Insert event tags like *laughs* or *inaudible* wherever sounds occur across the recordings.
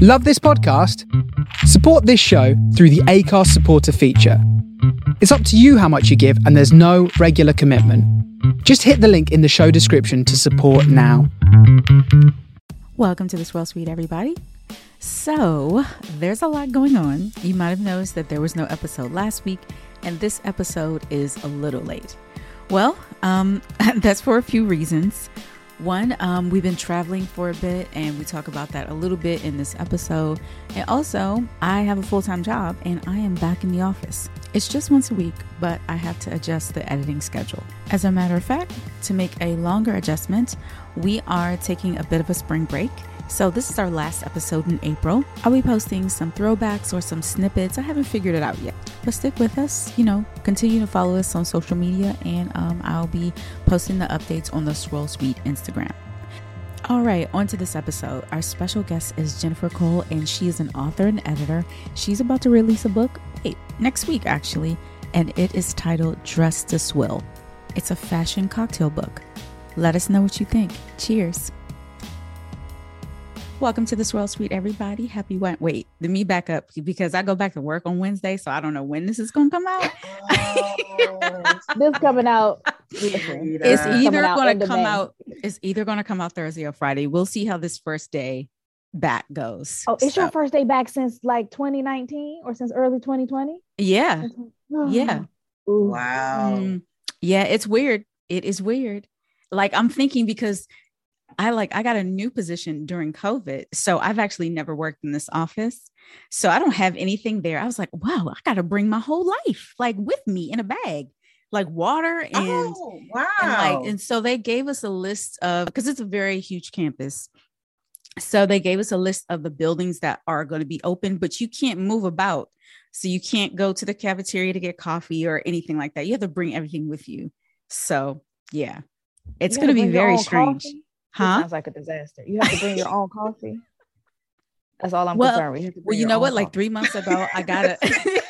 Love this podcast? Support this show through the Acast supporter feature. It's up to you how much you give, and there's no regular commitment. Just hit the link in the show description to support now. Welcome to the Swirl Suite, everybody. So, there's a lot going on. You might have noticed that there was no episode last week, and this episode is a little late. Well, um, *laughs* that's for a few reasons. One, um, we've been traveling for a bit, and we talk about that a little bit in this episode. And also, I have a full time job and I am back in the office. It's just once a week, but I have to adjust the editing schedule. As a matter of fact, to make a longer adjustment, we are taking a bit of a spring break. So, this is our last episode in April. I'll be posting some throwbacks or some snippets. I haven't figured it out yet. But stick with us, you know, continue to follow us on social media, and um, I'll be posting the updates on the Swirl Suite Instagram. All right, on to this episode. Our special guest is Jennifer Cole, and she is an author and editor. She's about to release a book, wait, next week actually, and it is titled Dressed to Swill. It's a fashion cocktail book. Let us know what you think. Cheers. Welcome to the Swirl Suite, everybody. Happy wait, wait, let me back up because I go back to work on Wednesday, so I don't know when this is going to come out. *laughs* this coming out. listen, it's either going to come out. It's either going to come out Thursday or Friday. We'll see how this first day back goes. Oh, it's so. your first day back since like 2019 or since early 2020? Yeah. yeah. Wow. Mm, yeah, it's weird. It is weird. Like I'm thinking because I like I got a new position during COVID. So I've actually never worked in this office. So I don't have anything there. I was like, wow, I got to bring my whole life like with me in a bag, like water and oh, wow. And, like, and so they gave us a list of because it's a very huge campus. So they gave us a list of the buildings that are going to be open, but you can't move about. So you can't go to the cafeteria to get coffee or anything like that. You have to bring everything with you. So yeah, it's going to be very strange. Coffee? Huh? sounds like a disaster. You have to bring your own coffee. That's all I'm well, concerned with. You well, you know what? Like three months ago, I got it. *laughs*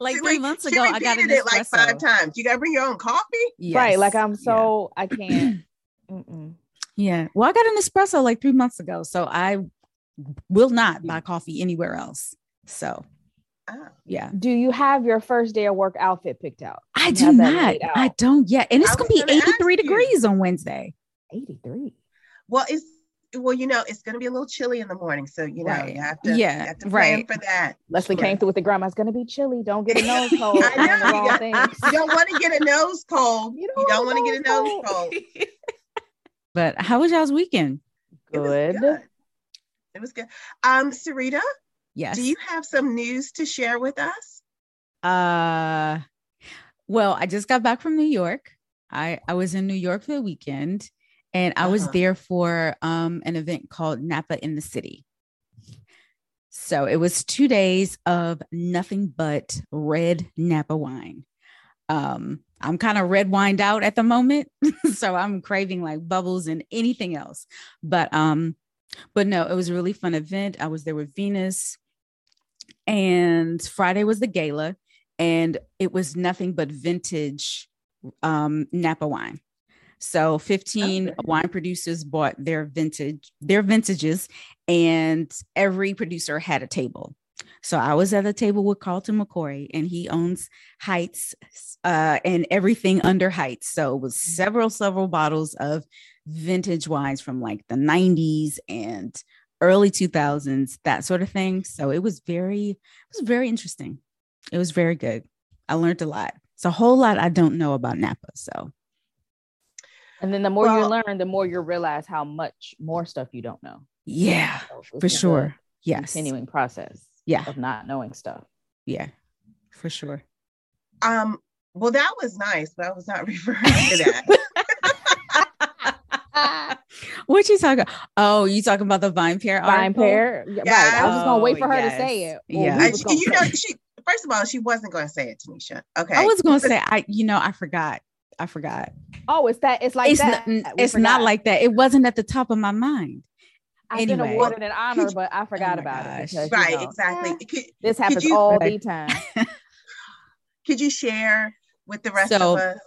like three months ago, I got it like five times. You got to bring your own coffee, yes. right? Like I'm so yeah. I can't. *clears throat* yeah. Well, I got an espresso like three months ago, so I will not buy mm. coffee anywhere else. So Oh. Yeah. Do you have your first day of work outfit picked out? I do not. I don't yet. And it's going to be 83 degrees on Wednesday. 83. Well, it's well, you know, it's going to be a little chilly in the morning, so you know right. you have to, yeah, have to right for that. Leslie came through with the grandma. It's going to be chilly. Don't get a *laughs* nose cold. I know. You, got, you *laughs* don't want to get a nose cold. You don't, don't want to get a nose cold. *laughs* but how was y'all's weekend? Good. It was good. It was good. Um, Sarita. Yes. Do you have some news to share with us? Uh, well, I just got back from New York. I I was in New York for the weekend and I was uh-huh. there for um, an event called Napa in the City. So it was two days of nothing but red Napa wine. Um, I'm kind of red wined out at the moment, *laughs* so I'm craving like bubbles and anything else. But um, but no, it was a really fun event. I was there with Venus, and Friday was the gala, and it was nothing but vintage um, Napa wine. So 15 okay. wine producers bought their vintage, their vintages, and every producer had a table. So I was at the table with Carlton McCoy, and he owns Heitz uh, and everything under Heitz. So it was mm-hmm. several, several bottles of vintage wines from like the 90s and early 2000s, that sort of thing. So it was very, it was very interesting. It was very good. I learned a lot. It's a whole lot I don't know about Napa. So and then the more well, you learn, the more you realize how much more stuff you don't know. Yeah, so for sure. Yes. Continuing process. Yeah. Of not knowing stuff. Yeah, for sure. Um, well, that was nice, but I was not *laughs* referring to *laughs* that. *laughs* what you talking? Oh, you talking about the VinePair? Vine pair. Yeah. Right. I was just gonna wait for her yes. to say it. yeah. I, you know, she first of all, she wasn't gonna say it, Tanisha. Okay. I was gonna say I, you know, I forgot. I forgot. Oh, it's that. It's like it's that. Not, it's not like that. It wasn't at the top of my mind. I've anyway. been awarded an honor, but I *laughs* forgot oh about gosh. it. Because, right, you know, exactly. Could, this happens you, all the time. *laughs* could you share with the rest so, of us?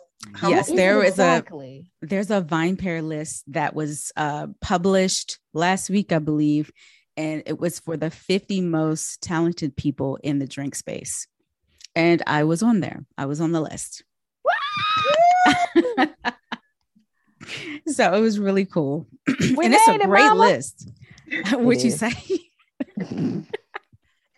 yes, there is exactly? a there's a VinePair list that was uh, published last week, I believe, and it was for the 50 most talented people in the drink space. And I was on there. I was on the list. *laughs* so it was really cool. and it's a it, great mama. list. What'd you say? *laughs*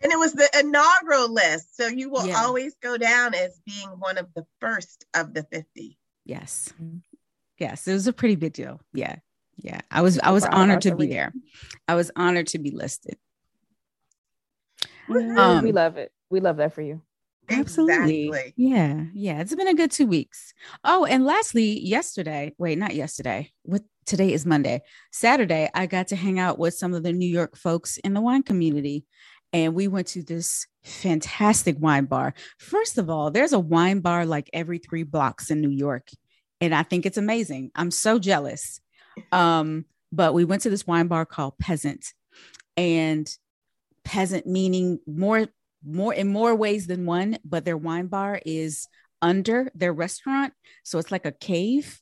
And it was the inaugural list. So you will Yeah. always go down as being one of the first of the 50. yes. Yes. It was a pretty big deal. Yeah. Yeah. I was I was proud honored to to be read. there. I was honored to be listed. Um, we love it. We love that for you. Absolutely. Exactly. Yeah. Yeah. It's been a good two weeks. Oh, and lastly, yesterday, wait, not yesterday. What today is Monday. Saturday, I got to hang out with some of the New York folks in the wine community. And we went to this fantastic wine bar. First of all, there's a wine bar like every three blocks in New York. And I think it's amazing. I'm so jealous. Um, but we went to this wine bar called Peasant. And peasant meaning more more in more ways than one, but their wine bar is under their restaurant. So it's like a cave.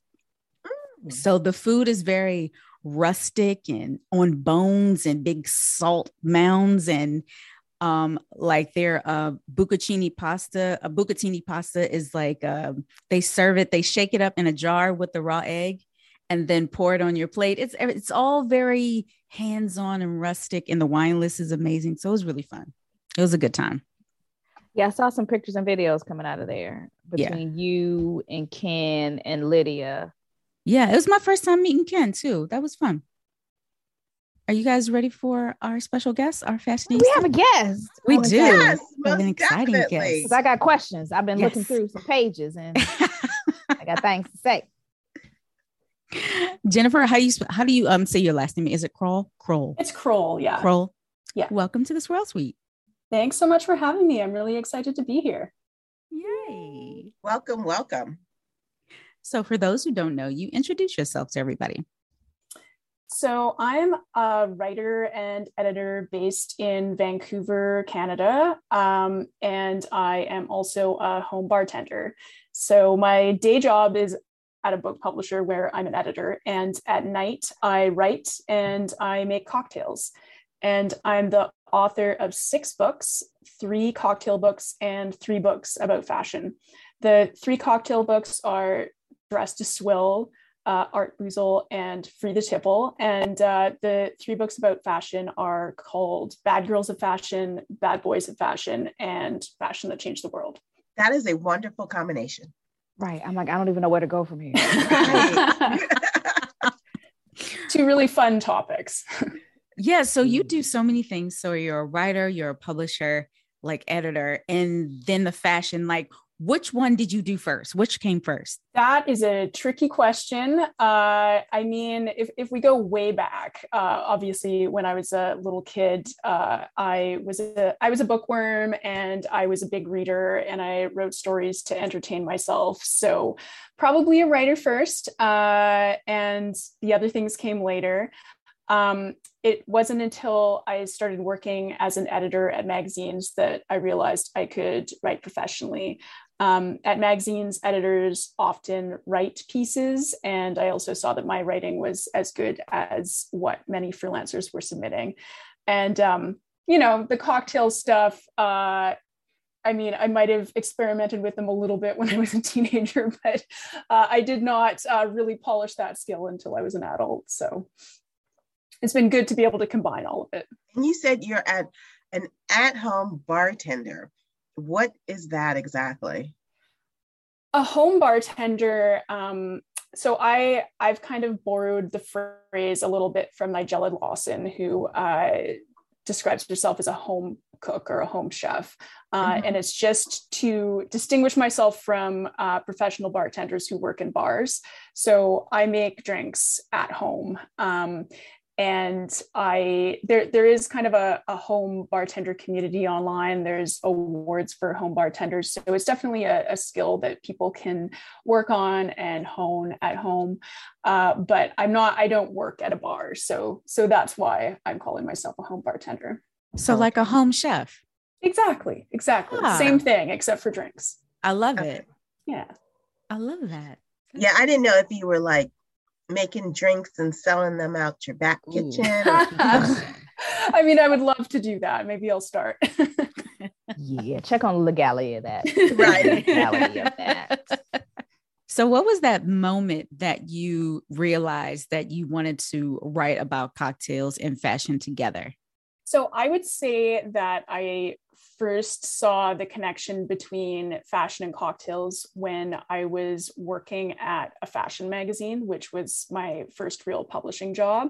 Mm. So the food is very rustic and on bones and big salt mounds and um like their uh bucatini pasta a bucatini pasta is like um they serve it they shake it up in a jar with the raw egg and then pour it on your plate it's it's all very hands-on and rustic and the wine list is amazing so it was really fun it was a good time Yeah, I saw some pictures and videos coming out of there Yeah. between you and Ken and Lydia. yeah it was my first time meeting ken too that was fun are you guys ready for our special guest our fashionista We have a guest. We Oh, do. Yes, most an exciting guest. I got questions. I've been looking through some pages and I got things to say. *laughs* jennifer how you how do you um say your last name is it croll croll It's Croll, yeah. croll Yeah. welcome to the swirl suite Thanks so much for having me. I'm really excited to be here. yay Welcome, welcome. so for those who don't know you introduce yourself to everybody So, I'm a writer and editor based in Vancouver, Canada. Um, and I am also a home bartender. So, my day job is at a book publisher where I'm an editor. And at night, I write and I make cocktails. And I'm the author of six books three cocktail books and three books about fashion. The three cocktail books are Dressed to Swill, uh, Art Boozel, and Free the Tipple. And uh, the three books about fashion are called Bad Girls of Fashion, Bad Boys of Fashion, and Fashion That Changed the World. That is a wonderful combination. Right. I'm like, I don't even know where to go from here. *laughs* Two really fun topics. *laughs* Yeah, so you Mm. do so many things. So you're a writer, you're a publisher, like editor, and then the fashion. Like, which one did you do first? Which came first? That is a tricky question. Uh, I mean, if, if we go way back, uh, obviously, when I was a little kid, uh, I was a I was a bookworm and I was a big reader and I wrote stories to entertain myself. So probably a writer first, uh, and the other things came later. Um, it wasn't until I started working as an editor at magazines that I realized I could write professionally. Um, at magazines, editors often write pieces, and I also saw that my writing was as good as what many freelancers were submitting. And um, you know, the cocktail stuff. Uh, I mean, I might have experimented with them a little bit when I was a teenager, *laughs* but uh, I did not uh, really polish that skill until I was an adult. So it's been good to be able to combine all of it. And you said you're at an at-home bartender. What is that exactly? a home bartender um, so i i've kind of borrowed the phrase a little bit from nigella lawson who uh, describes herself as a home cook or a home chef uh, Mhm. and it's just to distinguish myself from uh, professional bartenders who work in bars so i make drinks at home um, and I there there is kind of a, a home bartender community online. There's awards for home bartenders, so it's definitely a, a skill that people can work on and hone at home. Uh, but I'm not. I don't work at a bar, so so that's why I'm calling myself a home bartender. So, like a home chef. Exactly, exactly. Ah. Same thing, except for drinks. I love Okay. it. Yeah. I love that. Yeah, I didn't know if you were like making drinks and selling them out your back kitchen. *laughs* I mean, I would love to do that. Maybe I'll start. yeah, check on the legality of that. *laughs* Right. Legality of that. So, what was that moment that you realized that you wanted to write about cocktails and fashion together? So, I would say that I first saw the connection between fashion and cocktails when I was working at a fashion magazine, which was my first real publishing job.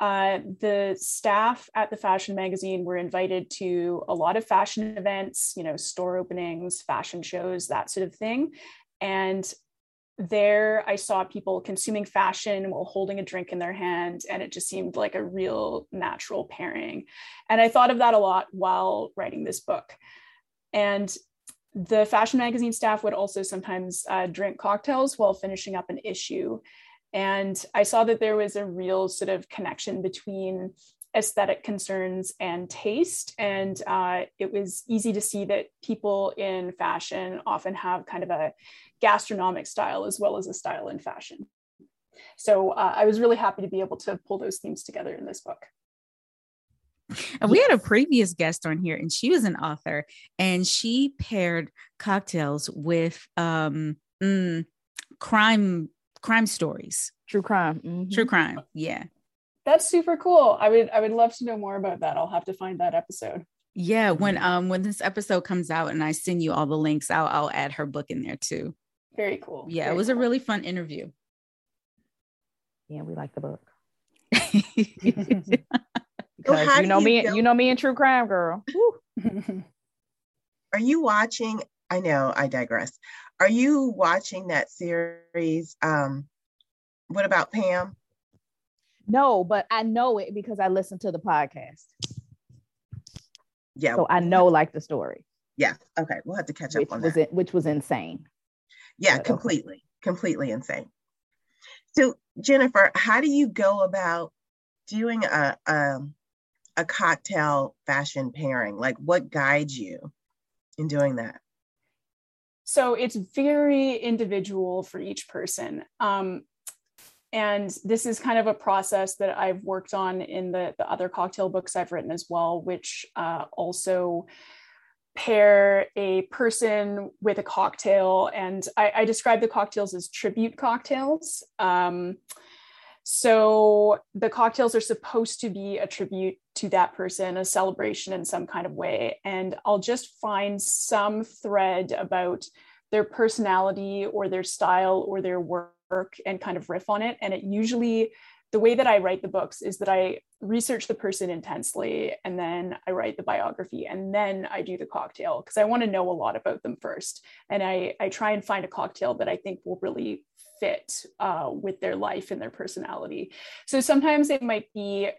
Uh, the staff at the fashion magazine were invited to a lot of fashion events, you know, store openings, fashion shows, that sort of thing. And there I saw people consuming fashion while holding a drink in their hand, and it just seemed like a real natural pairing. And I thought of that a lot while writing this book. And the fashion magazine staff would also sometimes uh, drink cocktails while finishing up an issue. And I saw that there was a real sort of connection between aesthetic concerns and taste. And uh, it was easy to see that people in fashion often have kind of a gastronomic style as well as a style in fashion. So uh, I was really happy to be able to pull those themes together in this book. And we had a previous guest on here, and she was an author, and she paired cocktails with um, mm, crime crime stories, true crime, mm-hmm. true crime. Yeah, that's super cool. I would I would love to know more about that. I'll have to find that episode. Yeah, when um when this episode comes out and I send you all the links, I'll I'll add her book in there too. Very cool. Yeah, Very it was cool. a really fun interview. Yeah, we like the book. *laughs* *laughs* So Because how you know you me, go- you know me in true crime, girl. *laughs* Are you watching? I know I digress. Are you watching that series? Um, what about Pam? No, but I know it because I listened to the podcast, Yeah. so I know like the story, Yeah. Okay. We'll have to catch which up on was that. it, which was insane. Yeah, But, okay. completely, completely insane. So Jennifer, how do you go about doing a um, a cocktail fashion pairing? Like, what guides you in doing that? So it's very individual for each person. Um, and this is kind of a process that I've worked on in the, the other cocktail books I've written as well, which uh, also pair a person with a cocktail. And I, I describe the cocktails as tribute cocktails. Um, so the cocktails are supposed to be a tribute to that person, a celebration in some kind of way. And I'll just find some thread about their personality or their style or their work and kind of riff on it. And it usually, the way that I write the books is that I research the person intensely and then I write the biography and then I do the cocktail because I want to know a lot about them first. And I, I try and find a cocktail that I think will really fit uh, with their life and their personality. So sometimes it might be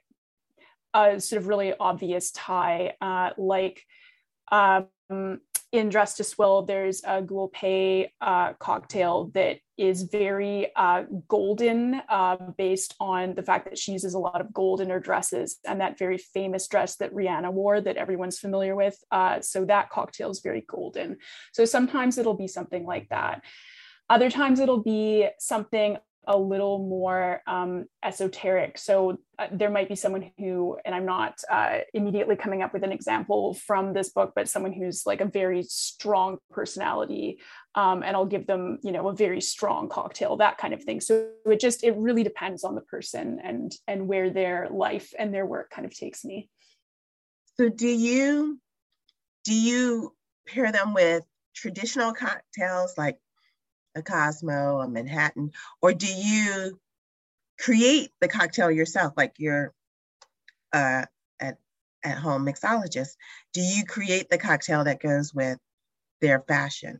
a sort of really obvious tie, uh, like um, in Dressed to Swill, there's a Guo Pei uh, cocktail that is very uh, golden, uh, based on the fact that she uses a lot of gold in her dresses and that very famous dress that Rihanna wore that everyone's familiar with. Uh, so that cocktail is very golden. So sometimes it'll be something like that. Other times it'll be something a little more um, esoteric. So uh, there might be someone who, and I'm not uh, immediately coming up with an example from this book, but someone who's like a very strong personality, um, and I'll give them, you know, a very strong cocktail, that kind of thing. So it just it really depends on the person and and where their life and their work kind of takes me. So do you do you pair them with traditional cocktails like a Cosmo, a Manhattan, or do you create the cocktail yourself, like you're uh, at at home mixologist? Do you create the cocktail that goes with their fashion?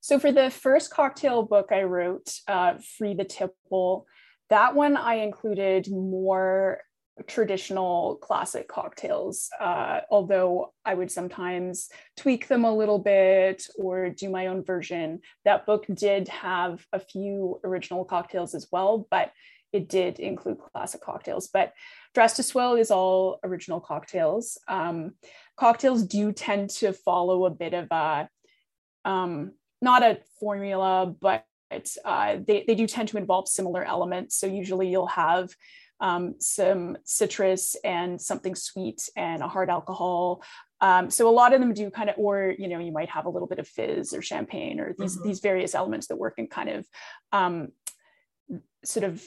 So for the first cocktail book I wrote, uh, Free the Tipple, that one I included more traditional classic cocktails, uh, although I would sometimes tweak them a little bit or do my own version. That book did have a few original cocktails as well, but it did include classic cocktails. But Dressed to Swill is all original cocktails. Um, cocktails do tend to follow a bit of a, um, not a formula, but uh, they, they do tend to involve similar elements. So usually you'll have um, some citrus and something sweet and a hard alcohol. Um, so a lot of them do kind of, or you know, you might have a little bit of fizz or champagne or these mm-hmm. these various elements that work in kind of um, sort of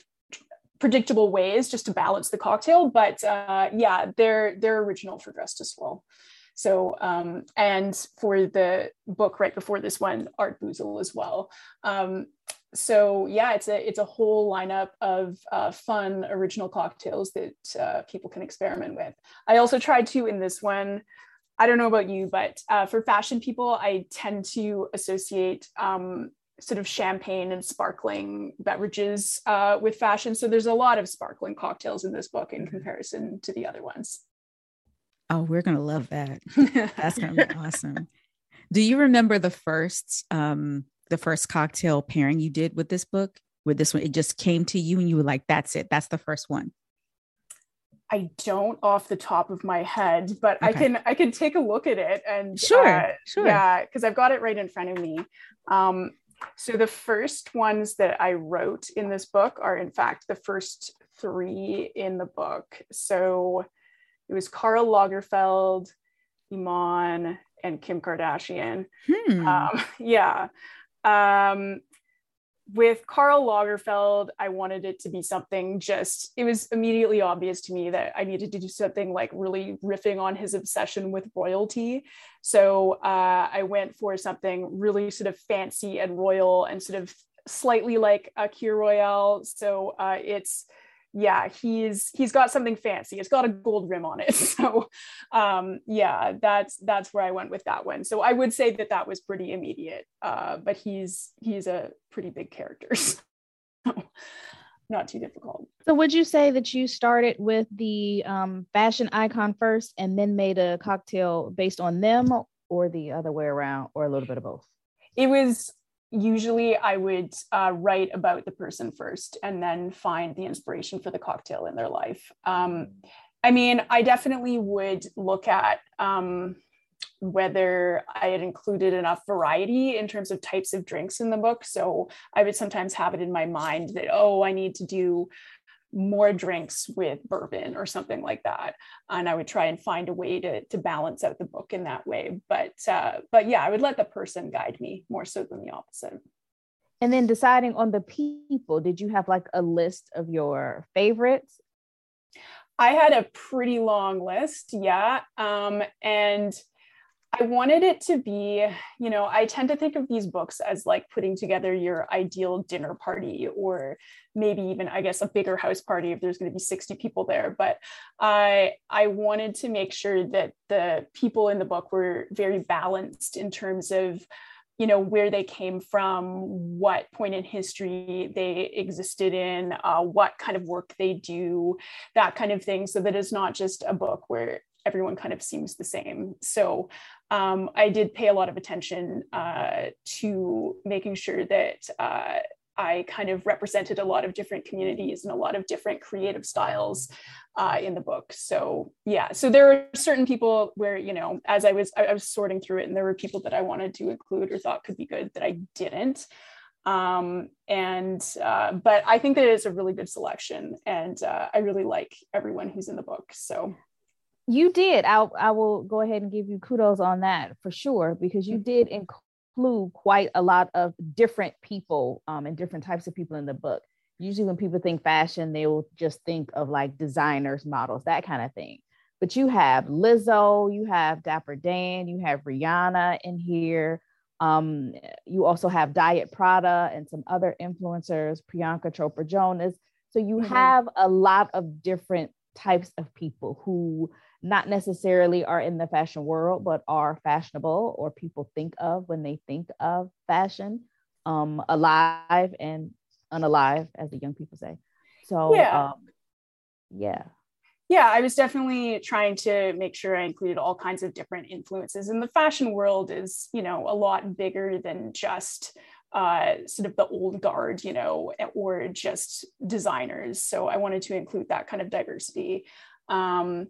predictable ways just to balance the cocktail. But uh, yeah, they're they're original for Dressed to Swill. So, um, and for the book right before this one, Art Boozel as well. Um, so yeah, it's a it's a whole lineup of uh, fun original cocktails that uh, people can experiment with. I also tried to in this one. I don't know about you, but uh, for fashion people, I tend to associate um, sort of champagne and sparkling beverages uh, with fashion. So there's a lot of sparkling cocktails in this book in comparison to the other ones. Oh, we're gonna love that. *laughs* That's gonna be awesome. Do you remember the first um the first cocktail pairing you did with this book? With this one, it just came to you and you were like, that's it, that's the first one. I don't off the top of my head, but okay. I can I can take a look at it and sure, uh, sure, yeah, because I've got it right in front of me. Um, so the first ones that I wrote in this book are in fact the first three in the book. So it was Karl Lagerfeld, Iman, and Kim Kardashian. Hmm. Um, *laughs* yeah. Um, with Karl Lagerfeld, I wanted it to be something just, it was immediately obvious to me that I needed to do something like really riffing on his obsession with royalty. So uh, I went for something really sort of fancy and royal and sort of slightly like a Kir Royale. So uh, it's, yeah, he's he's got something fancy. It's got a gold rim on it. *laughs* So um, yeah, that's that's where I went with that one. So I would say that that was pretty immediate. Uh, but he's he's a pretty big character. *laughs* So not too difficult. So would you say that you started with the um, fashion icon first and then made a cocktail based on them or the other way around or a little bit of both? It was usually I would uh, write about the person first and then find the inspiration for the cocktail in their life. Um, I mean, I definitely would look at um, whether I had included enough variety in terms of types of drinks in the book. So I would sometimes have it in my mind that, oh, I need to do more drinks with bourbon or something like that. And i would try and find a way to, to balance out the book in that way. But uh, but yeah i would let the person guide me more so than the opposite. And then deciding on the people did you have like a list of your favorites? I had a pretty long list yeah. Um, and I wanted it to be, you know, I tend to think of these books as like putting together your ideal dinner party or maybe even I guess a bigger house party if there's going to be 60 people there, but I I wanted to make sure that the people in the book were very balanced in terms of you know where they came from what point in history they existed in uh, what kind of work they do that kind of thing. So that it's not just a book where everyone kind of seems the same. So um, I did pay a lot of attention uh, to making sure that uh, I kind of represented a lot of different communities and a lot of different creative styles uh, in the book. So yeah, so there are certain people where you know, as I was I, I was sorting through it, and there were people that I wanted to include or thought could be good that I didn't. Um, and uh, but I think that it is a really good selection, and uh, I really like everyone who's in the book. So you did. I I will go ahead and give you kudos on that for sure because you did include quite a lot of different people um, and different types of people in the book. Usually, when people think fashion, they will just think of like designers, models, that kind of thing. But you have Lizzo, you have Dapper Dan, you have Rihanna in here. Um, you also have Diet Prada and some other influencers, Priyanka Chopra Jonas. So you mm-hmm. have a lot of different types of people who not necessarily are in the fashion world, but are fashionable or people think of when they think of fashion, um, alive and unalive, as the young people say. So, yeah. Um, yeah. Yeah, I was definitely trying to make sure I included all kinds of different influences. And the fashion world is, you know, a lot bigger than just uh, sort of the old guard, you know, or just designers. So I wanted to include that kind of diversity. Um,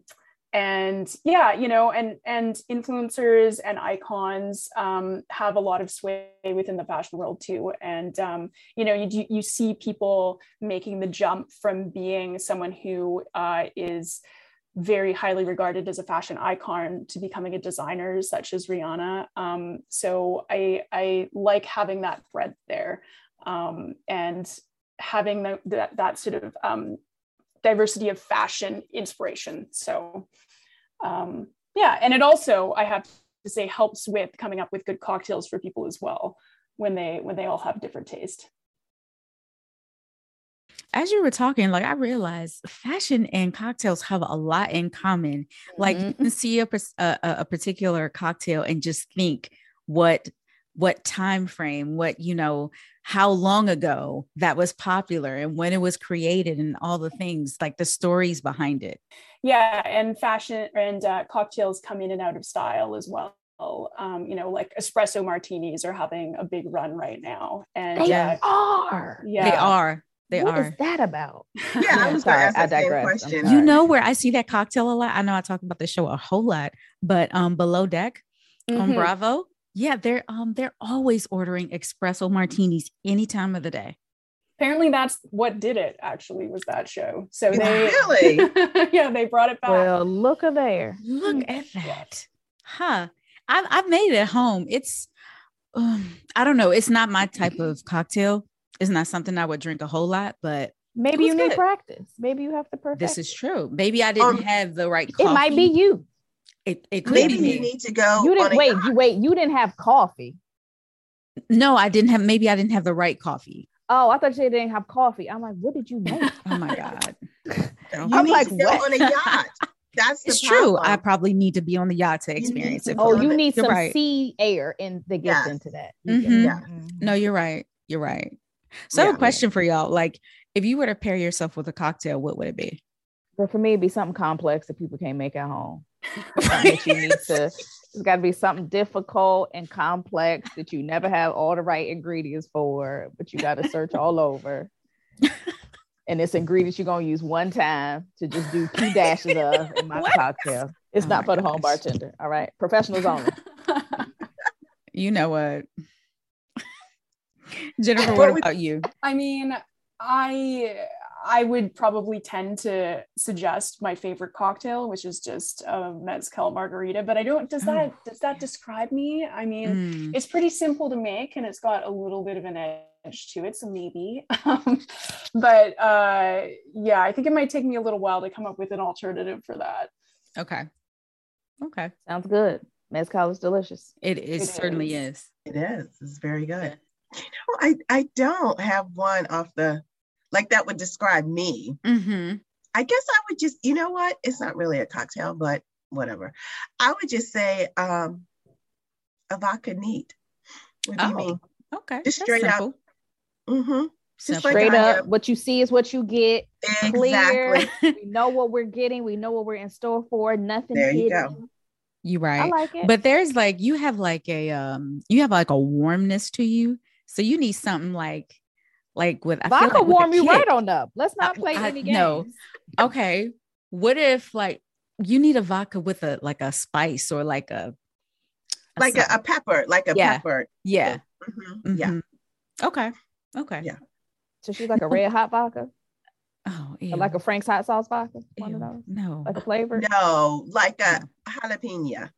and yeah you know and and influencers and icons um, have a lot of sway within the fashion world too. And um, you know you you see people making the jump from being someone who uh, is very highly regarded as a fashion icon to becoming a designer such as rihanna. Um, so i i like having that thread there. Um, and having the, that, that sort of um, diversity of fashion inspiration. So um, yeah, and it also I have to say helps with coming up with good cocktails for people as well when they when they all have different taste. As you were talking, like I realized fashion and cocktails have a lot in common. Like mm-hmm. you can see a, a, a particular cocktail and just think what what time frame what you know how long ago that was popular and when it was created and all the things like the stories behind it yeah and fashion and uh, cocktails come in and out of style as well um, you know like espresso martinis are having a big run right now and they uh, are yeah they are they what are. What is that about? *laughs* Yeah, I was sorry, I digress. You know where I see that cocktail a lot? I know I talk about the show a whole lot, but um below deck mm-hmm. on Bravo, yeah, they're um they're always ordering espresso martinis any time of the day. Apparently that's what did it actually was that show. So *laughs* they really *laughs* yeah, they brought it back. Well, look at there. Look at that. Huh. I've I've made it at home. It's um, I don't know. It's not my type of cocktail. It's not something I would drink a whole lot, but maybe you need practice. Maybe you have to perfect. This is true. Maybe I didn't um, have the right. Coffee. It might be you. It, it could maybe be you need to go. You didn't wait. You wait. You didn't have coffee. No, I didn't have. Maybe I didn't have the right coffee. Oh, I thought you didn't have coffee. I'm like, what did you make? *laughs* oh my god! I'm like, what? on a yacht. *laughs* That's it's true. I probably need to be on the yacht to experience it. Oh, you need some right. sea air in the gets yes. into that. Mm-hmm. Yeah. Mm-hmm. No, you're right. You're right. So yeah, I have a question yeah. for y'all. Like, if you were to pair yourself with a cocktail, what would it be? But for me, it'd be something complex that people can't make at home. That you need to it's got to be something difficult and complex that you never have all the right ingredients for, but you got to search all over. *laughs* and it's ingredients you're gonna use one time to just do two dashes of in my *laughs* what? cocktail. It's oh not for the home bartender. All right, professionals only. *laughs* You know what, Jennifer? What about you? I mean, I I would probably tend to suggest my favorite cocktail, which is just a mezcal margarita. But I don't. Does that oh. does that describe me? I mean, mm. it's pretty simple to make, and it's got a little bit of an edge to it, so maybe. *laughs* Um, but uh, yeah, I think it might take me a little while to come up with an alternative for that. Okay. Okay. Sounds good. Mezcal is delicious. It, it, it certainly is. is. It is. It's very good. You know, I I don't have one off the like that would describe me. Mm-hmm. I guess I would just, you know what? It's not really a cocktail, but whatever. I would just say um, a vodka neat What do oh, mean? Okay. Just straight up. Mm-hmm. Just straight up, what you see is what you get. Exactly. Clear. *laughs* we know what we're getting. We know what we're in store for. Nothing. There you hidden. go. You right. I like it. But there's like you have like a um you have like a warmness to you. So you need something like like with I vodka like warm you right on up. Let's not play I, any games. No. Okay. What if like you need a vodka with a like a spice or like a, a like a, a, pepper, like a yeah. pepper. Yeah. Mm-hmm. Mm-hmm. Yeah. Okay. Okay. Yeah. So she's like a red hot vodka. Oh, like a Frank's hot sauce vodka. One ew. of those. No. Like a flavor. No, like a jalapeno.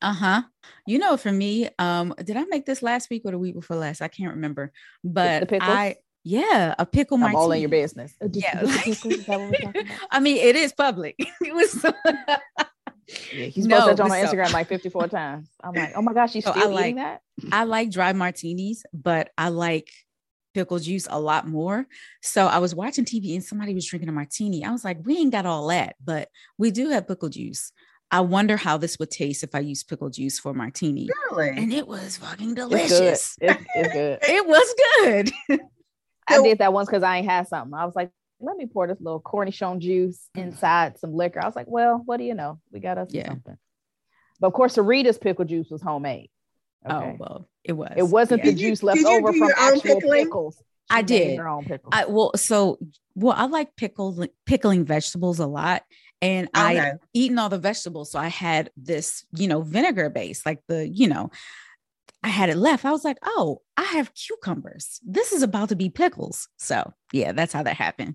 Uh-huh. You know, for me, um, did I make this last week or the week before last? I can't remember. But I yeah, a pickle I'm martini. all in your business. Yeah. *laughs* I mean, it is public. *laughs* it was yeah, he's *laughs* no, posted on my so, Instagram like 54 times. I'm like, oh my gosh, she's so still I like, eating that. I like dry martinis, but I like pickle juice a lot more. So I was watching TV and somebody was drinking a martini. I was like, we ain't got all that, but we do have pickle juice. I wonder how this would taste if I use pickle juice for martini. Really? And it was fucking delicious. It's good. It's, it's good. it was good. I did that once because I ain't had something. I was like, let me pour this little cornichon juice mm. inside some liquor. I was like, well, what do you know? We got us yeah. something. But of course, Sarita's pickle juice was homemade. Oh, okay? Oh well, it was. It wasn't yeah. the juice left over from actual pickles. She I did. Her own pickles. I well, so well, I like pickles pickling vegetables a lot, and okay. I eaten all the vegetables. So I had this, you know, vinegar base, like the, you know, I had it left. I was like, oh, I have cucumbers. This is about to be pickles. So yeah, that's how that happened.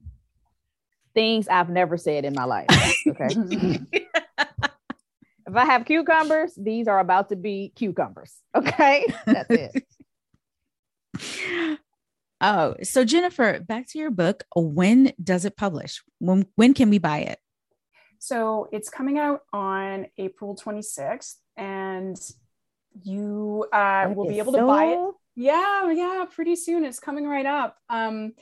Things I've never said in my life. Okay. *laughs* if I have cucumbers, these are about to be cucumbers. Okay. That's it. *laughs* Oh, so Jennifer, back to your book. When does it publish? When when can we buy it? So it's coming out on April 26th, and you uh, will be able so... to buy it. Yeah, yeah, pretty soon. It's coming right up. Um,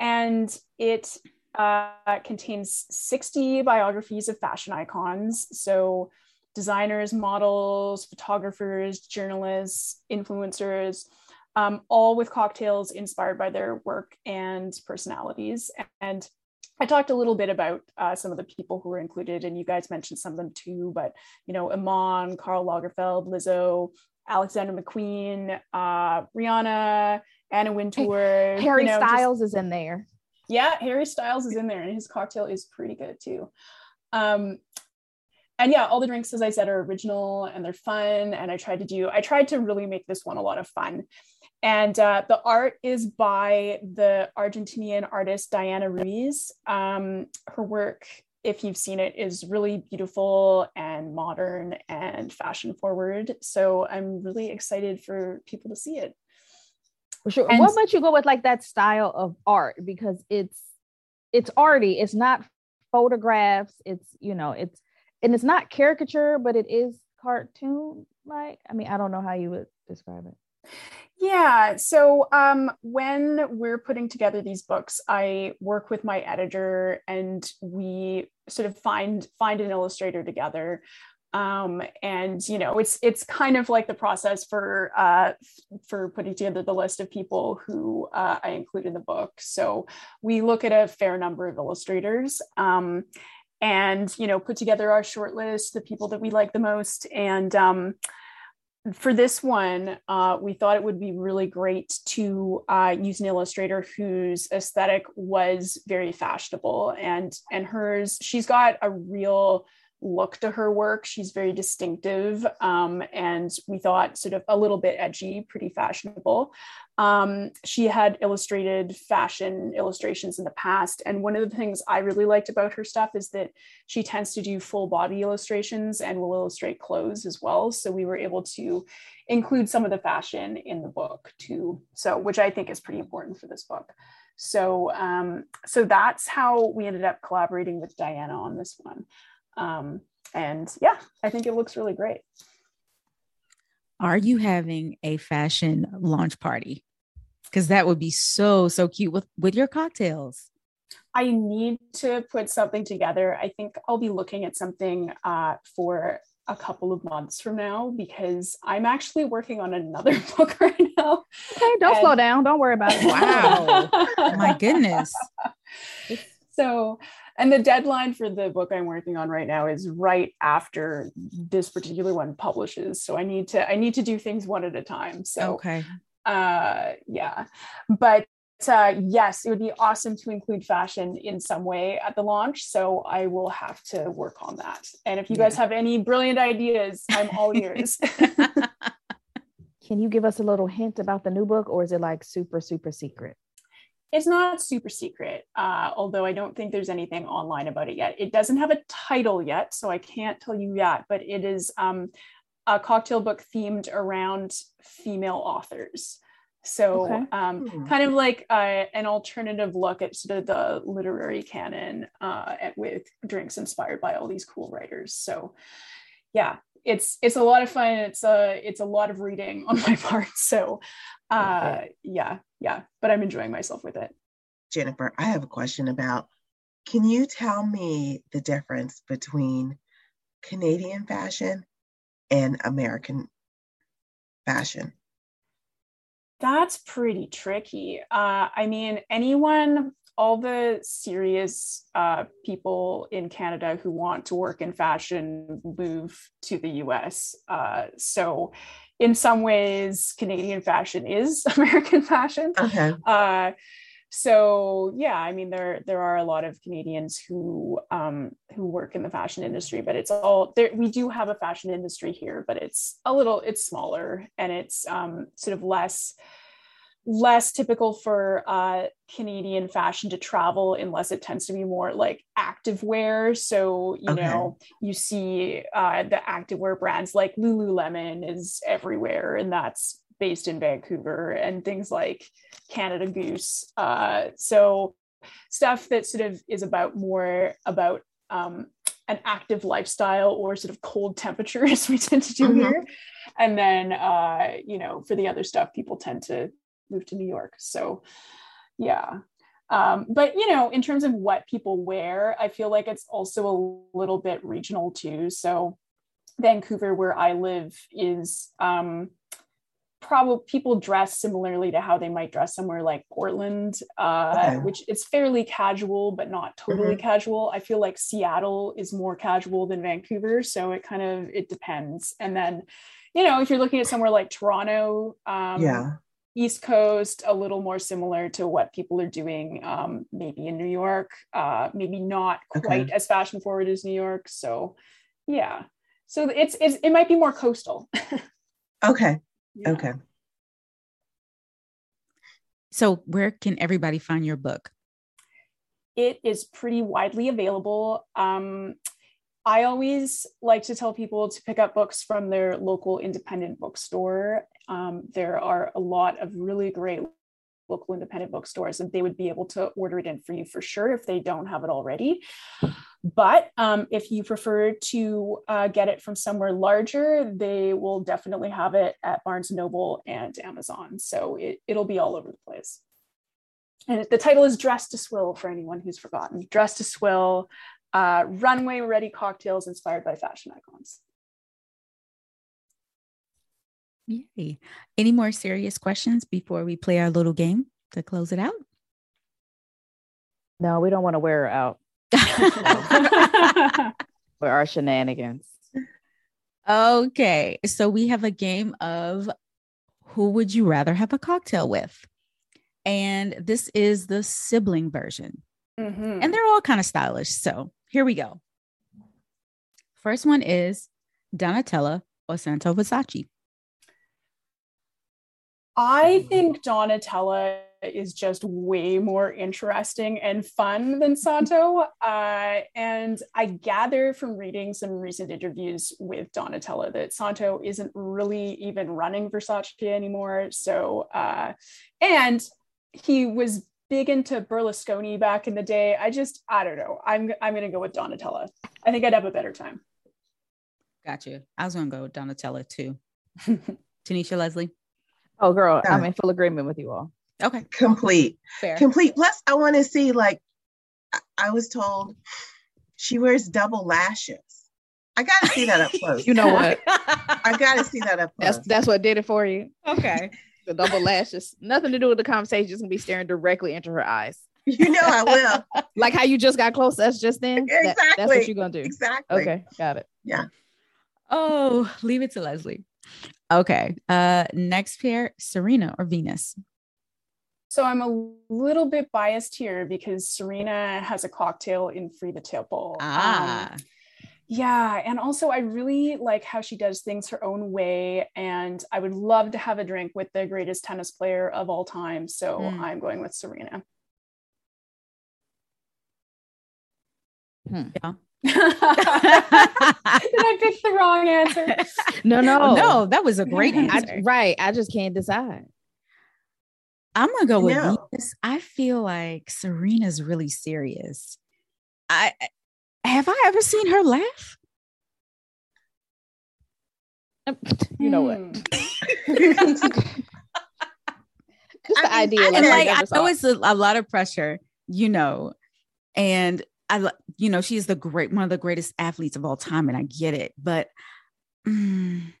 and it uh, contains 60 biographies of fashion icons. So designers, models, photographers, journalists, influencers, um, all with cocktails inspired by their work and personalities. And I talked a little bit about uh, some of the people who were included, and you guys mentioned some of them too. But you know, Iman, Karl Lagerfeld, Lizzo, Alexander McQueen, uh, Rihanna, Anna Wintour. Hey, Harry you know, Styles just, is in there. Yeah, Harry Styles is in there, and his cocktail is pretty good too. Um, and yeah, all the drinks, as I said, are original and they're fun. And I tried to do, I tried to really make this one a lot of fun. And uh, the art is by the Argentinian artist Diana Ruiz. Um, her work, if you've seen it, is really beautiful and modern and fashion forward. So I'm really excited for people to see it. For sure. And what about you go with like that style of art? Because it's it's arty, it's not photographs, it's you know, it's and it's not caricature, but it is cartoon like. I mean, I don't know how you would describe it. Yeah. So um, when we're putting together these books, I work with my editor, and we sort of find find an illustrator together. Um, and you know, it's it's kind of like the process for uh, for putting together the list of people who uh, I include in the book. So we look at a fair number of illustrators. Um, and you know put together our short list the people that we like the most and um, for this one, uh, we thought it would be really great to uh, use an illustrator whose aesthetic was very fashionable, and and hers. She's got a real look to her work. She's very distinctive, um, and we thought sort of a little bit edgy, pretty fashionable. Um, she had illustrated fashion illustrations in the past. And one of the things I really liked about her stuff is that she tends to do full body illustrations and will illustrate clothes as well. So we were able to include some of the fashion in the book too. So, which I think is pretty important for this book. So, um, so that's how we ended up collaborating with Diana on this one. Um, and yeah, I think it looks really great. Are you having a fashion launch party? because that would be so so cute with with your cocktails. I need to put something together. I think i'll be looking at something uh, for a couple of months from now because i'm actually working on another *laughs* book right now. Okay don't and... slow down. Don't worry about it. Wow. *laughs* My goodness *laughs* so and the deadline for the book i'm working on right now is right after this particular one publishes so i need to i need to do things one at a time so okay uh yeah but uh, yes, it would be awesome to include fashion in some way at the launch. So I will have to work on that. And if you yeah. guys have any brilliant ideas, I'm all ears. *laughs* *laughs* Can you give us a little hint about the new book, or is it like super, super secret? It's not super secret, uh, although I don't think there's anything online about it yet. It doesn't have a title yet, so I can't tell you yet, but it is um, a cocktail book themed around female authors. So, okay. um, hmm. kind of like uh, an alternative look at sort of the literary canon uh, with drinks inspired by all these cool writers. So, yeah, it's it's a lot of fun. It's a it's a lot of reading on *laughs* my part. So, uh, okay. yeah, yeah, but I'm enjoying myself with it. Jennifer, I have a question about. Can you tell me the difference between Canadian fashion and American fashion? That's pretty tricky. Uh, I mean, anyone, all the serious uh, people in Canada who want to work in fashion move to the US. Uh, so, in some ways, Canadian fashion is *laughs* American fashion. Okay. Uh, so yeah i mean there there are a lot of canadians who um who work in the fashion industry but it's all there we do have a fashion industry here but it's a little it's smaller and it's um sort of less less typical for uh, Canadian fashion to travel unless it tends to be more like active wear. So, you okay. know, you see uh, the activewear brands like Lululemon is everywhere, and that's based in Vancouver, and things like Canada Goose. Uh, so, stuff that sort of is about more about um, an active lifestyle or sort of cold temperatures *laughs* we tend to do mm-hmm. here. And then, uh, you know, for the other stuff, people tend to moved to New York. So yeah. Um, but you know, in terms of what people wear, I feel like it's also a little bit regional too. So Vancouver, where I live, is um, probably people dress similarly to how they might dress somewhere like Portland, uh, okay. which is fairly casual but not totally mm-hmm. casual. I feel like Seattle is more casual than Vancouver, so it kind of it depends. And then, you know, if you're looking at somewhere like Toronto, um, yeah East Coast, a little more similar to what people are doing, um, maybe in New York, uh, maybe not quite okay. as fashion forward as New York. So, yeah, so it's, it's it might be more coastal. *laughs* okay. Yeah. Okay. So, where can everybody find your book? It is pretty widely available. Um, I always like to tell people to pick up books from their local independent bookstore. Um, there are a lot of really great local independent bookstores, and they would be able to order it in for you for sure if they don't have it already. But um, if you prefer to uh, get it from somewhere larger, they will definitely have it at Barnes Noble and Amazon. So it, it'll be all over the place. And the title is Dressed to Swill for anyone who's forgotten. Dressed to Swill uh, runway ready cocktails inspired by fashion icons. Yay. Any more serious questions before we play our little game to close it out? No, we don't want to wear her out. *laughs* For our shenanigans. Okay. So we have a game of who would you rather have a cocktail with? And this is the sibling version. Mm-hmm. And they're all kind of stylish. So here we go. First one is Donatella or Santo Versace. I think Donatella is just way more interesting and fun than Santo. *laughs* Uh, and I gather from reading some recent interviews with Donatella that Santo isn't really even running Versace anymore. So, uh, and he was big into Berlusconi back in the day. I just, I don't know. I'm, I'm going to go with Donatella. I think I'd have a better time. Got you. I was going to go with Donatella too. *laughs* Tanisha Leslie. Oh, girl, I'm in full agreement with you all. Okay. Complete. Fair. Complete. Plus, I want to see, like, I was told she wears double lashes. I got to see that up *laughs* close. you know what? *laughs* I got to see that up close. That's, that's what did it for you. Okay the double lashes. Nothing to do with the conversation. Just gonna be staring directly into her eyes. You know I will. *laughs* like how you just got close to us just then. Exactly. That, that's what you're gonna do. Exactly. Okay, got it. Yeah. Oh, leave it to Leslie. Okay. Uh next pair, Serena or Venus. So I'm a little bit biased here because Serena has a cocktail in Free the Tipple. Ah. Um, yeah. And also, I really like how she does things her own way. And I would love to have a drink with the greatest tennis player of all time. So mm. I'm going with Serena. Hmm. Yeah. *laughs* Did I pick the wrong answer? *laughs* No, no, no. That was a great answer. I, right. I just can't decide. I'm gonna go with no. Venus. I feel like Serena's really serious. I have I ever seen her laugh? You know what? Hmm. *laughs* Just the I idea, I, like, I know it's a, a, lot of pressure, you know, and I, you know, she is the great one of the greatest athletes of all time, and I get it, but mm,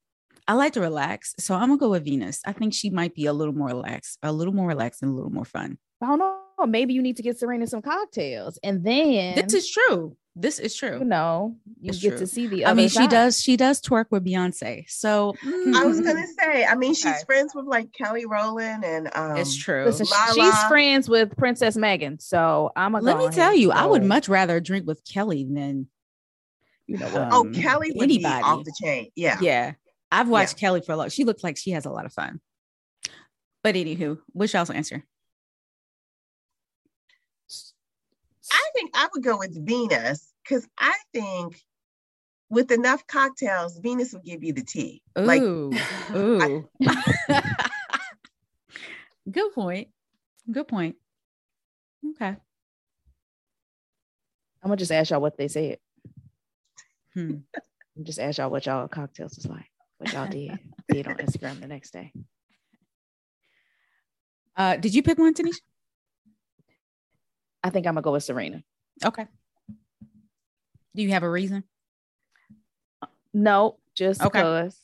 I like to relax, so I'm gonna go with Venus. I think she might be a little more relaxed, a little more relaxed, and a little more fun. I don't know. Maybe you need to get Serena some cocktails, and then this is true This is true. You know, you It's get true. to see the. I Other mean, she does. She does twerk with Beyonce. So I was gonna say, I mean, she's Okay. friends with like Kelly Rowland and um it's true. Listen, she's friends with Princess Meghan, so I'm gonna. Let me tell you, I would much. much rather drink with Kelly than You know what? Oh, um, Kelly would anybody. be off the chain. Yeah. Yeah. I've watched Kelly for a lot. She looks like she has a lot of fun. But anywho, what's y'all's answer? I think I would go with Venus because I think with enough cocktails, Venus will give you the tea. Like Ooh, *laughs* ooh. *laughs* Good point. Good point. Okay. I'm gonna just ask y'all what they said. Hmm. Just ask y'all what y'all cocktails was like. What y'all did did on Instagram the next day. Uh, did you pick one, Tanisha? I think I'm gonna go with Serena. Okay. Do you have a reason? No, just Okay. because.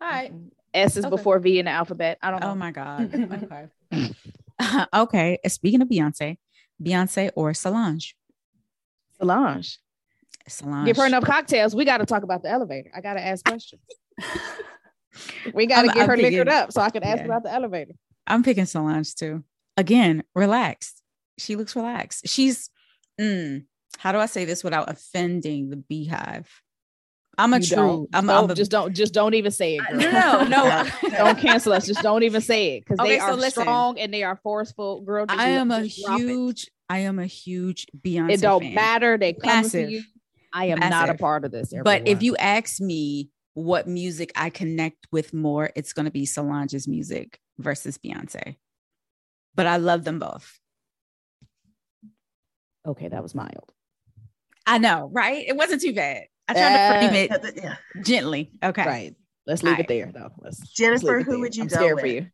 All right. Mm-hmm. S is Okay. before V in the alphabet. I don't oh know. Oh my *laughs* God. Okay. *laughs* okay. Speaking of Beyonce, Beyonce or Solange? Solange. Solange. Give her enough cocktails. We got to talk about the elevator. I got to ask questions. *laughs* we got to get I'm her liquored up so I can ask yeah. about the elevator. I'm picking Solange too. Again, relaxed. She looks relaxed. She's, mm, how do I say this without offending the BeyHive? I'm a You true. I'm, I'm a, just don't just don't even say it. no, girl. no, no. *laughs* don't cancel us. Just don't even say it because Okay, they so are listen. strong and they are forceful. Girl, I am a drop it. huge. I am a huge Beyonce. It don't fan. matter. They come to you. I am not a part of this. But if you ask me what music I connect with more, it's going to be Solange's music versus Beyonce. But I love them both. Okay, that was mild. I know, right? It wasn't too bad. I tried Uh, to frame it yeah. gently. Okay. Right. Let's leave Alright. it there, though. Let's, let's Jennifer, leave it who there. would you I'm go scared with? for you.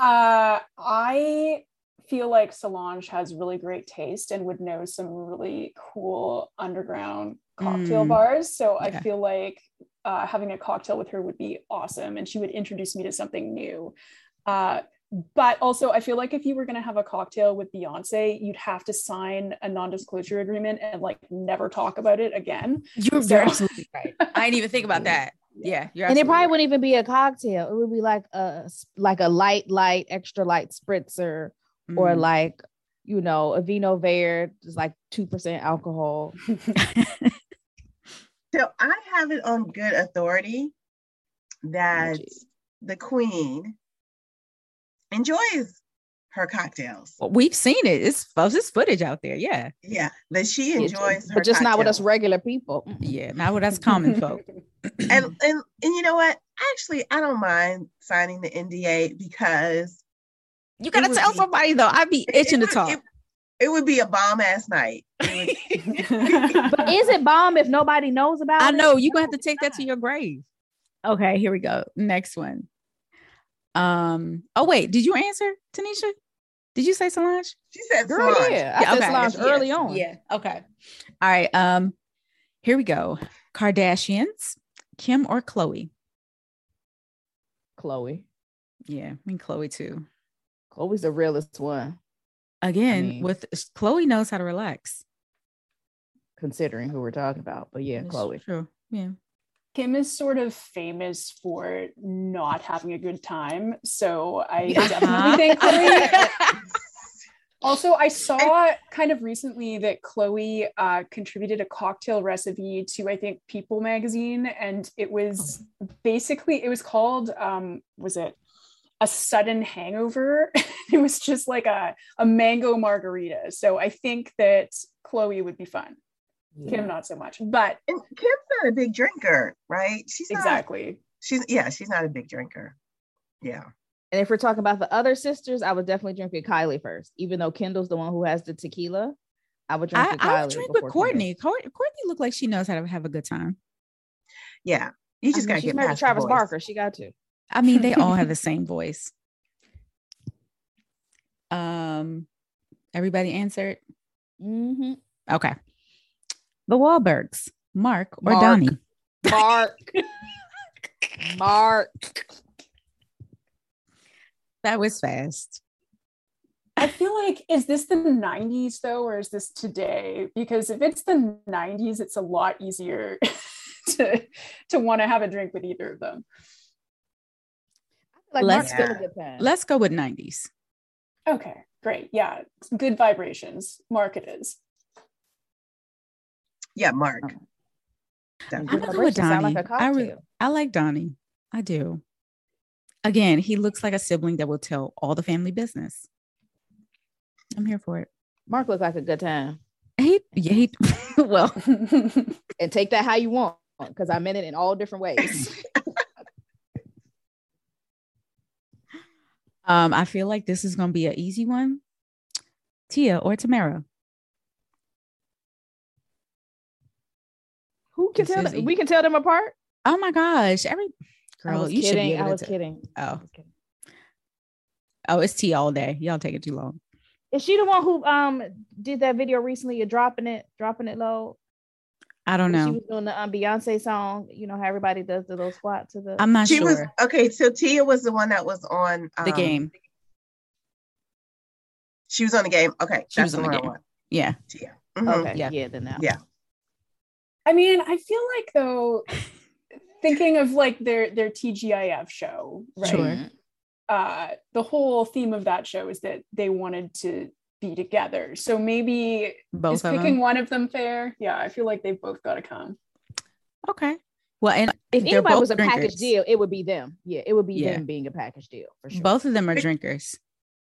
Uh, I feel like Solange has really great taste and would know some really cool underground cocktail Mm. bars. So I feel like uh, having a cocktail with her would be awesome, and she would introduce me to something new. Uh, but also, I feel like if you were going to have a cocktail with Beyonce, you'd have to sign a non-disclosure agreement and like never talk about it again. You're, So- absolutely right. I didn't even think about *laughs* that. Yeah. You're And it probably right. wouldn't even be a cocktail. It would be like a like a light, light, extra light spritzer, or Mm. like you know a vino verde, just like two percent alcohol. *laughs* So I have it on good authority that geez. the queen enjoys her cocktails. Well, we've seen it. It's this footage out there. Yeah. Yeah, that she Yeah, enjoys her but just not with us regular people. Yeah. Not with us common folk. *laughs* and and and you know what? Actually, I don't mind signing the NDA because You gotta tell be- somebody though. I'd be itching it to talk. It, it would be a bomb ass night. *laughs* *laughs* But is it bomb if nobody knows about I it? I know you're gonna have to take that to your grave. Okay, here we go. Next one. Um. Oh wait, did you answer, Tanisha? Did you say Solange? she said Girl, Solange. yeah, I Yeah, said okay. Solange Yes, early yes, on. Yeah. Okay. All right. Um. Here we go. Kardashians, Kim or Khloe? Khloe. Yeah, I mean Khloe too. Khloe's the realest one, Again, mean- with Khloe knows how to relax. considering who we're talking about. But yeah, It's Khloe. True. Yeah. Kim is sort of famous for not having a good time. So I definitely *laughs* think Khloe. *laughs* Also, I saw kind of recently that Khloe uh, contributed a cocktail recipe to, I think, People magazine. And it was basically, it was called, um, was it a sudden hangover? *laughs* it was just like a, a mango margarita. So I think that Khloe would be fun. Kim, not so much. But And Kim's not a big drinker, right? She's not, exactly. She's yeah, she's not a big drinker. Yeah. And if we're talking about the other sisters, I would definitely drink with Kylie first. Even though Kendall's the one who has the tequila, I would drink I, with Kylie. I would drink with Kourtney. Kourtney. Kourtney looked like she knows how to have a good time. Yeah. You just I mean, gotta she's get married to past the Travis. Barker. She got to. I mean, they all have *laughs* the same voice. Um, everybody answered. Mhm. Okay. The Wahlbergs, Mark or Mark. Donnie? Mark. *laughs* Mark. That was fast. I feel like is this the 90s though, or is this today? Because if it's the 90s, it's a lot easier *laughs* to to want to have a drink with either of them. Like Let's go- a good time. Let's go with 90s. Okay, great. Yeah, good vibrations. Mark it is. Yeah, Mark. Okay. Definitely. I'm gonna go with vibrations sound like Donnie. I re- I like Donnie. I do. Again, he looks like a sibling that will tell all the family business. I'm here for it. Mark looks like a good time. He, yeah, he, *laughs* well, *laughs* And take that how you want, because I meant it in all different ways. *laughs* um, I feel like this is gonna be an easy one. Tia or Tamera. Who can This tell them? We can tell them apart. Oh my gosh, every girl, was you should be able I to was tell- kidding. I Oh, was kidding. oh, it's Tia all day. Y'all take it too long. Is she the one who um did that video recently? You're dropping it, dropping it low. I don't know. She was doing the um, Beyonce song. You know how everybody does the little squat to the. I'm not She sure. was okay. So Tia was the one that was on the um, game. She was on the game. Okay, She was that's on the one I game. want. Yeah. Tia. Mhm. okay, Yeah. yeah, then now. Yeah. I mean, I feel like though, thinking of like their their TGIF show, right? Sure. Uh, the whole theme of that show is that they wanted to be together. So maybe Both is picking them. one of them fair? Yeah, I feel like they've both got to come. Okay. Well, and If anybody was a package deal, it would be them. Yeah, it would be Yeah. them being a package deal for sure. Both of them are drinkers.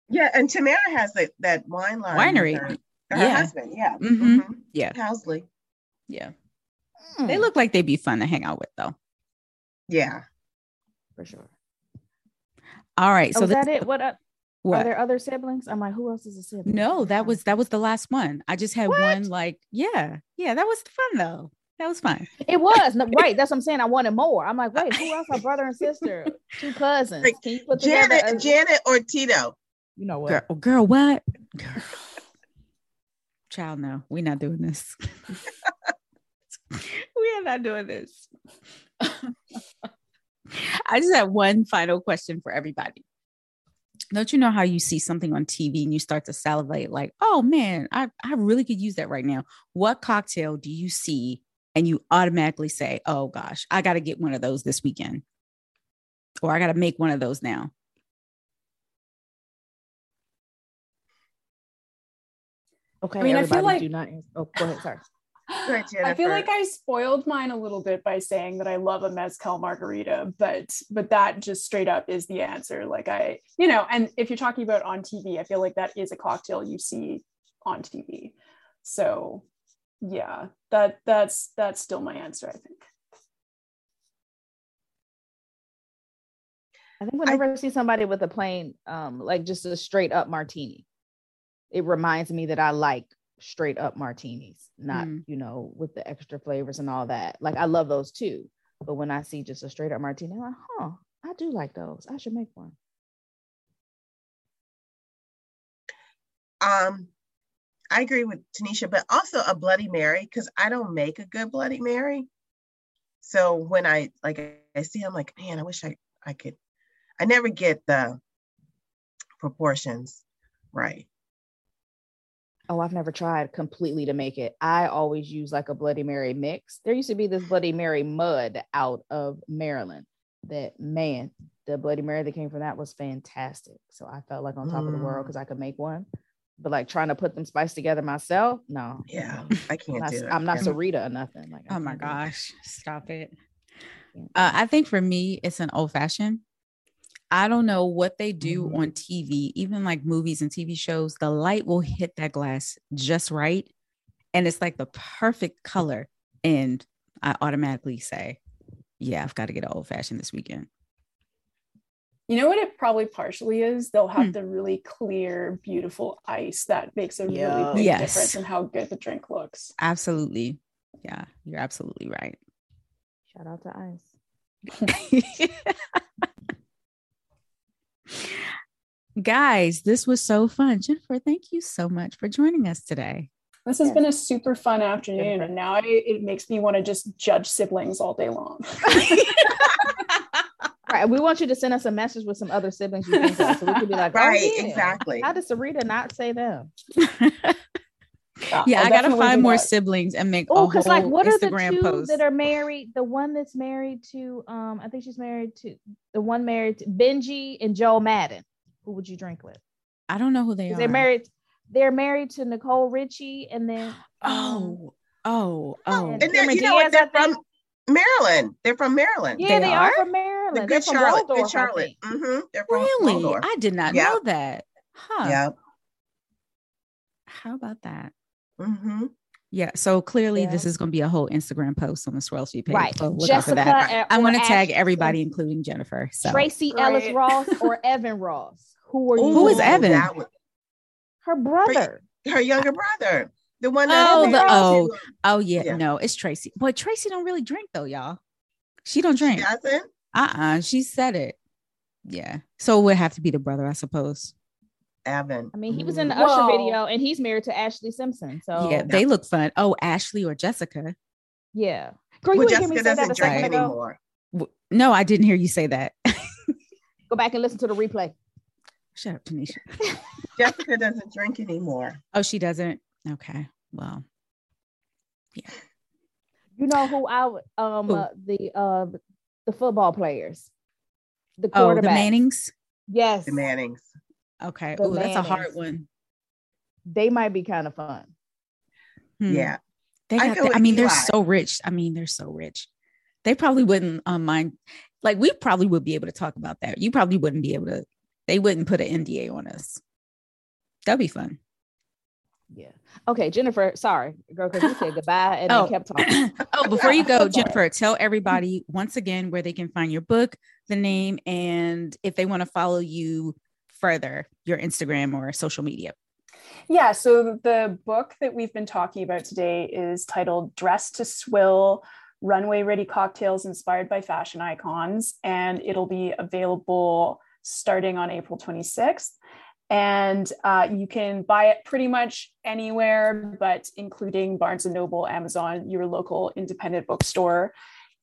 Yeah, and Tamera has that that wine line. Winery. Her, her Yeah. husband. Yeah. Mhm. Mhm. Yeah. Housley. Yeah. Mm, They look like they'd be fun to hang out with, though. Yeah. for sure. All right. So So is this, that it? What, uh, what? are there other siblings? I'm like, who else is a sibling? No, that was that was the last one. I just had What? one. Like, yeah, yeah, that was fun though. That was fun. It was no, *laughs* right. That's what I'm saying. I wanted more. I'm like, wait, who *laughs* else? A brother and sister, two cousins. Like, Can you put together? Janet, a- Janet or Tito. you know what? Girl, girl, what? Girl. Child, no, we're not doing this. *laughs* we are not doing this. *laughs* I just have one final question for everybody. Don't you know how you see something on TV and you start to salivate, like, oh man, I, I really could use that right now? What cocktail do you see and you automatically say, oh gosh, I got to get one of those this weekend? Or I got to make one of those now? Okay, I mean, I feel like- do not. Oh, go ahead. Sorry. Ahead, I feel like I spoiled mine a little bit by saying that I love a mezcal margarita, but but that just straight up is the answer. Like I, you know, and if you're talking about on TV, I feel like that is a cocktail you see on TV. So yeah, that that's that's still my answer, I think. I think whenever I, see somebody with a plain, um, like just a straight up martini, it reminds me that I like straight up martinis, not Mm. you know with the extra flavors and all that. Like I love those too, but when I see just a straight up martini, I'm like, huh, I do like those. I should make one. Um, I agree with Tanisha, but also a Bloody Mary because I don't make a good Bloody Mary. So when I like I see, I'm like, man, I wish I I could. I never get the proportions right. Oh, I've never tried completely to make it. I always use like a Bloody Mary mix. There used to be this Bloody Mary mud out of Maryland that man, the Bloody Mary that came from that was fantastic. So I felt like on top of the world Mm. because I could make one. But like trying to put them spice together myself, no. Yeah. I can't not, do it. I'm not Yeah. Sarita or nothing. Like I Oh my can't do it. gosh, stop it. Uh, it. I think for me, it's an old fashioned. I don't know what they do Mhm. on TV, even like movies and TV shows. The light will hit that glass just right. And it's like the perfect color. And I automatically say, yeah, I've got to get an old fashioned this weekend. You know what it probably partially is? They'll have Hmm. the really clear, beautiful ice that makes a Yeah. really big Yes. difference in how good the drink looks. Absolutely. Yeah, you're absolutely right. Shout out to Ice. *laughs* Guys, this was so fun. Jennifer, thank you so much for joining us today. This has Yes. been a super fun afternoon, Jennifer. and now I, it makes me want to just judge siblings all day long. Right. *laughs* Right. We want you to send us a message with some other siblings you think of, so we could be like, oh, Right, yeah. exactly. How does Sarita not say them? *laughs* yeah, I'll I gotta find more that. siblings and make all Oh, a because like, what are the Instagram two post. that are married? The one that's married to, um, I think she's married to the one married to Benji and Joel Madden. Who would you drink with? I don't know who they are. They're married. They're married to Nicole Richie, and then um, Oh, oh, oh. And And they're, you know what? Diaz, They're from. Maryland. They're from Maryland. yeah, They they, are? are? from The Maryland. They're good from Charlotte. Waldorf, Good Charlotte. think. Mm-hmm. They're from Really? Waldorf. I did not Yeah. know that. Huh. Yeah. How about that? Mm-hmm. Yeah. So clearly, Yeah. this is going to be a whole Instagram post on the Swirl Suite page. Right. So look out for Jessica. that. and- I'm going to tag everybody, including Jennifer. So Tracee Ellis Ross or Evan Ross. Who are you? Who is Evan? with? That was Her brother. her younger brother. The one that Oh, the- oh. oh yeah, Yeah. no, it's Tracee. But Tracee don't really drink though, y'all. She don't She drink. doesn't. Uh-uh. She said it. Yeah. So it would have to be the brother, I suppose. Evan. I mean, he was in the Whoa. Usher video, and he's married to Ashlee Simpson. So yeah, they look fun. Oh, Ashley or Jessica. yeah. Girl, you Well, hear me Jessica say that doesn't drink second ago. anymore. No, I didn't hear you say that. *laughs* Go back and listen to the replay. Shut up, Tanisha. *laughs* Jessica doesn't drink anymore. Oh, she doesn't. Okay. Well, yeah. You know who I would um uh, the uh the football players, the oh, the. Mannings. Yes, The Mannings. Okay. Oh, that's a hard one. they might be kind of fun. Hmm. Yeah. They I got go the- I with mean, they're Eli. so rich. I mean, they're so rich. They probably wouldn't um, mind. Like, we probably would be able to talk about that. You probably wouldn't be able to. They wouldn't put an NDA on us. That'd be fun. Yeah. Okay, Jennifer. Sorry, girl, because you said *laughs* goodbye and Oh. then kept *laughs* talking. oh, before you go, *laughs* Jennifer, tell everybody once again where they can find your book, the name, and if they want to follow you further, your Instagram or social media. Yeah, so the book that we've been talking about today is titled Dressed to Swill Runway Ready Cocktails Inspired by Fashion Icons, and it'll be available starting on April 26th. And uh, you can buy it pretty much anywhere, but including Barnes and Noble, Amazon, your local independent bookstore.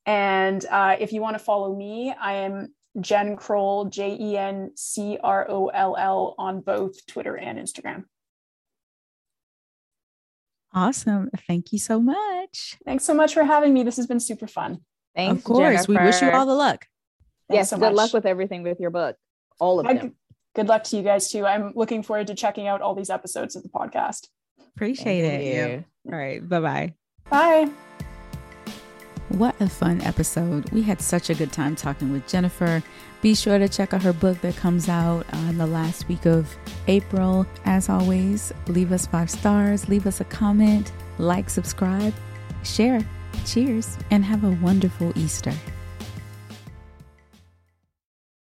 And uh, if you want to follow me, I am Jen Croll, J E N C R O L L, on both Twitter and Instagram. Awesome. Thank you so much. Thanks so much for having me. This has been super fun. Thanks, of course. We wish you all the luck. Thanks Yes, so good much. luck with everything with your book. All of Yeah, them. Good luck to you guys too. I'm looking forward to checking out all these episodes of the podcast. Appreciate Thank it. you. All right. Bye bye. Bye. What a fun episode. We had such a good time talking with Jennifer. Be sure to check out her book that comes out uh, on the last week of April. As always, leave us five stars, leave us a comment, like, subscribe, share. Cheers, and have a wonderful Easter.